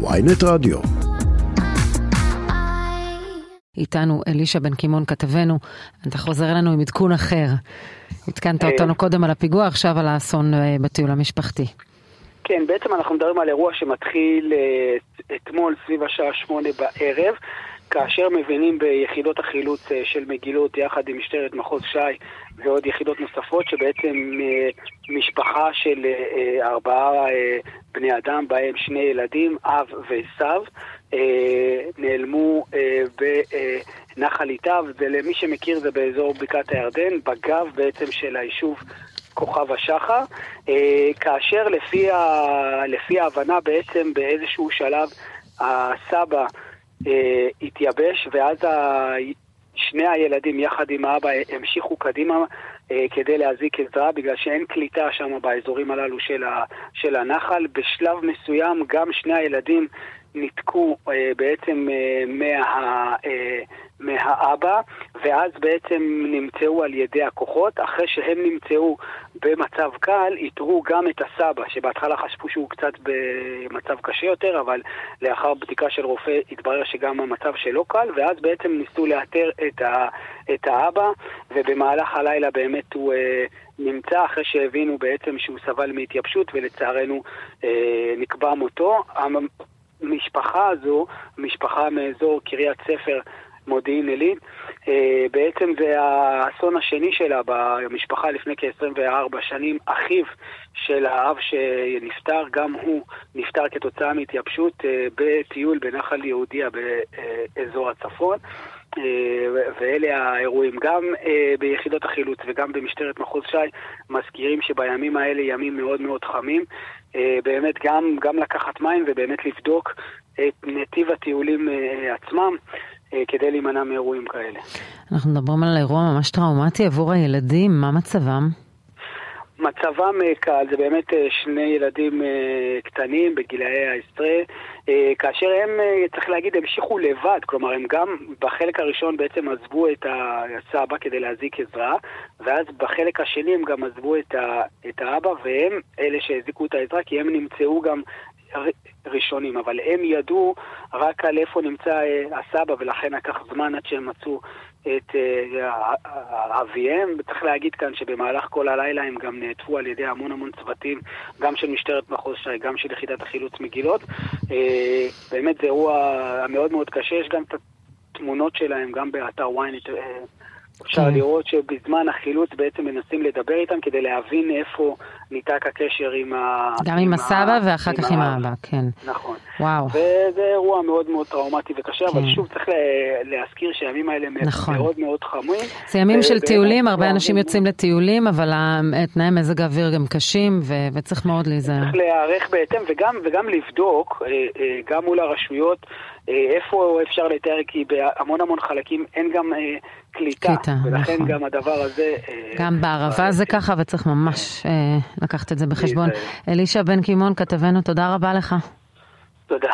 ויינט רדיו. איתנו אלישע בן קימון כתבנו, אתה חוזר אלינו עם עדכון אחר. עדכנת אה. אותנו קודם על הפיגוע, עכשיו על האסון אה, בטיול המשפחתי. כן, בעצם אנחנו מדברים על אירוע שמתחיל אה, אתמול סביב השעה שמונה בערב, כאשר מבינים ביחידות החילוץ של מגילות יחד עם משטרת מחוז ש"י ועוד יחידות נוספות שבעצם משפחה של ארבעה בני אדם, בהם שני ילדים, אב וסב, אה, נעלמו אה, בנחל איתיו, ולמי שמכיר זה באזור בקעת הירדן, בגב בעצם של היישוב כוכב השחר, אה, כאשר לפי, ה, לפי ההבנה בעצם באיזשהו שלב הסבא התייבש ואז ה, שני הילדים יחד עם האבא המשיכו קדימה אה, כדי להזיק עזרה בגלל שאין קליטה שם באזורים הללו של הנחל. בשלב מסוים גם שני הילדים ניתקו אה, בעצם אה, מה, אה, מהאבא, ואז בעצם נמצאו על ידי הכוחות. אחרי שהם נמצאו במצב קל, איתרו גם את הסבא, שבהתחלה חשבו שהוא קצת במצב קשה יותר, אבל לאחר בדיקה של רופא התברר שגם המצב שלו קל, ואז בעצם ניסו לאתר את, ה, את האבא, ובמהלך הלילה באמת הוא... אה, נמצא אחרי שהבינו בעצם שהוא סבל מהתייבשות ולצערנו אה, נקבע מותו. המשפחה הזו, משפחה מאזור קריית ספר, מודיעין עילית, אה, בעצם זה האסון השני שלה במשפחה לפני כ-24 שנים. אחיו של האב שנפטר, גם הוא נפטר כתוצאה מהתייבשות אה, בטיול בנחל יהודיה באזור הצפון. אה, ואלה האירועים. גם אה, ביחידות החילוץ וגם במשטרת מחוז ש"י מזכירים שבימים האלה ימים מאוד מאוד חמים. אה, באמת גם, גם לקחת מים ובאמת לבדוק את נתיב הטיולים עצמם. כדי להימנע מאירועים כאלה. אנחנו מדברים על אירוע ממש טראומטי עבור הילדים, מה מצבם? מצבם קל, זה באמת שני ילדים קטנים בגילאי העשרה, כאשר הם, צריך להגיד, המשיכו לבד, כלומר הם גם בחלק הראשון בעצם עזבו את הסבא כדי להזיק עזרה, ואז בחלק השני הם גם עזבו את האבא, והם אלה שהזיקו את העזרה, כי הם נמצאו גם ראשונים, אבל הם ידעו רק על איפה נמצא הסבא, ולכן לקח זמן עד שהם מצאו את אביהם. צריך להגיד כאן שבמהלך כל הלילה הם גם נעטפו על ידי המון המון צוותים, גם של משטרת מחוז ש"י, גם של יחידת החילוץ מגילות. באמת זה אירוע מאוד מאוד קשה, יש גם את התמונות שלהם, גם באתר ynet. אפשר כן. לראות שבזמן החילוץ בעצם מנסים לדבר איתם כדי להבין איפה ניתק הקשר עם ה... גם עם הסבא ואחר כך עם האבא, כן. נכון. וואו. וזה אירוע מאוד מאוד טראומטי וקשה, אבל כן. שוב צריך לה- להזכיר שהימים האלה נכון. מאוד מאוד חמים. זה ימים של טיולים, הרבה אנשים יוצאים לטיולים, אבל תנאי מזג האוויר גם קשים, וצריך מאוד להיזהר. צריך להיערך בהתאם וגם, וגם לבדוק, אה, אה, גם מול הרשויות, איפה אפשר לתאר, כי בהמון המון חלקים אין גם אה, קליטה, קליטה, ולכן נכון. גם הדבר הזה... אה, גם בערבה זה ככה, וצריך ממש אה, לקחת את זה בחשבון. אלישע בן קימון, כתבנו, תודה רבה לך. תודה.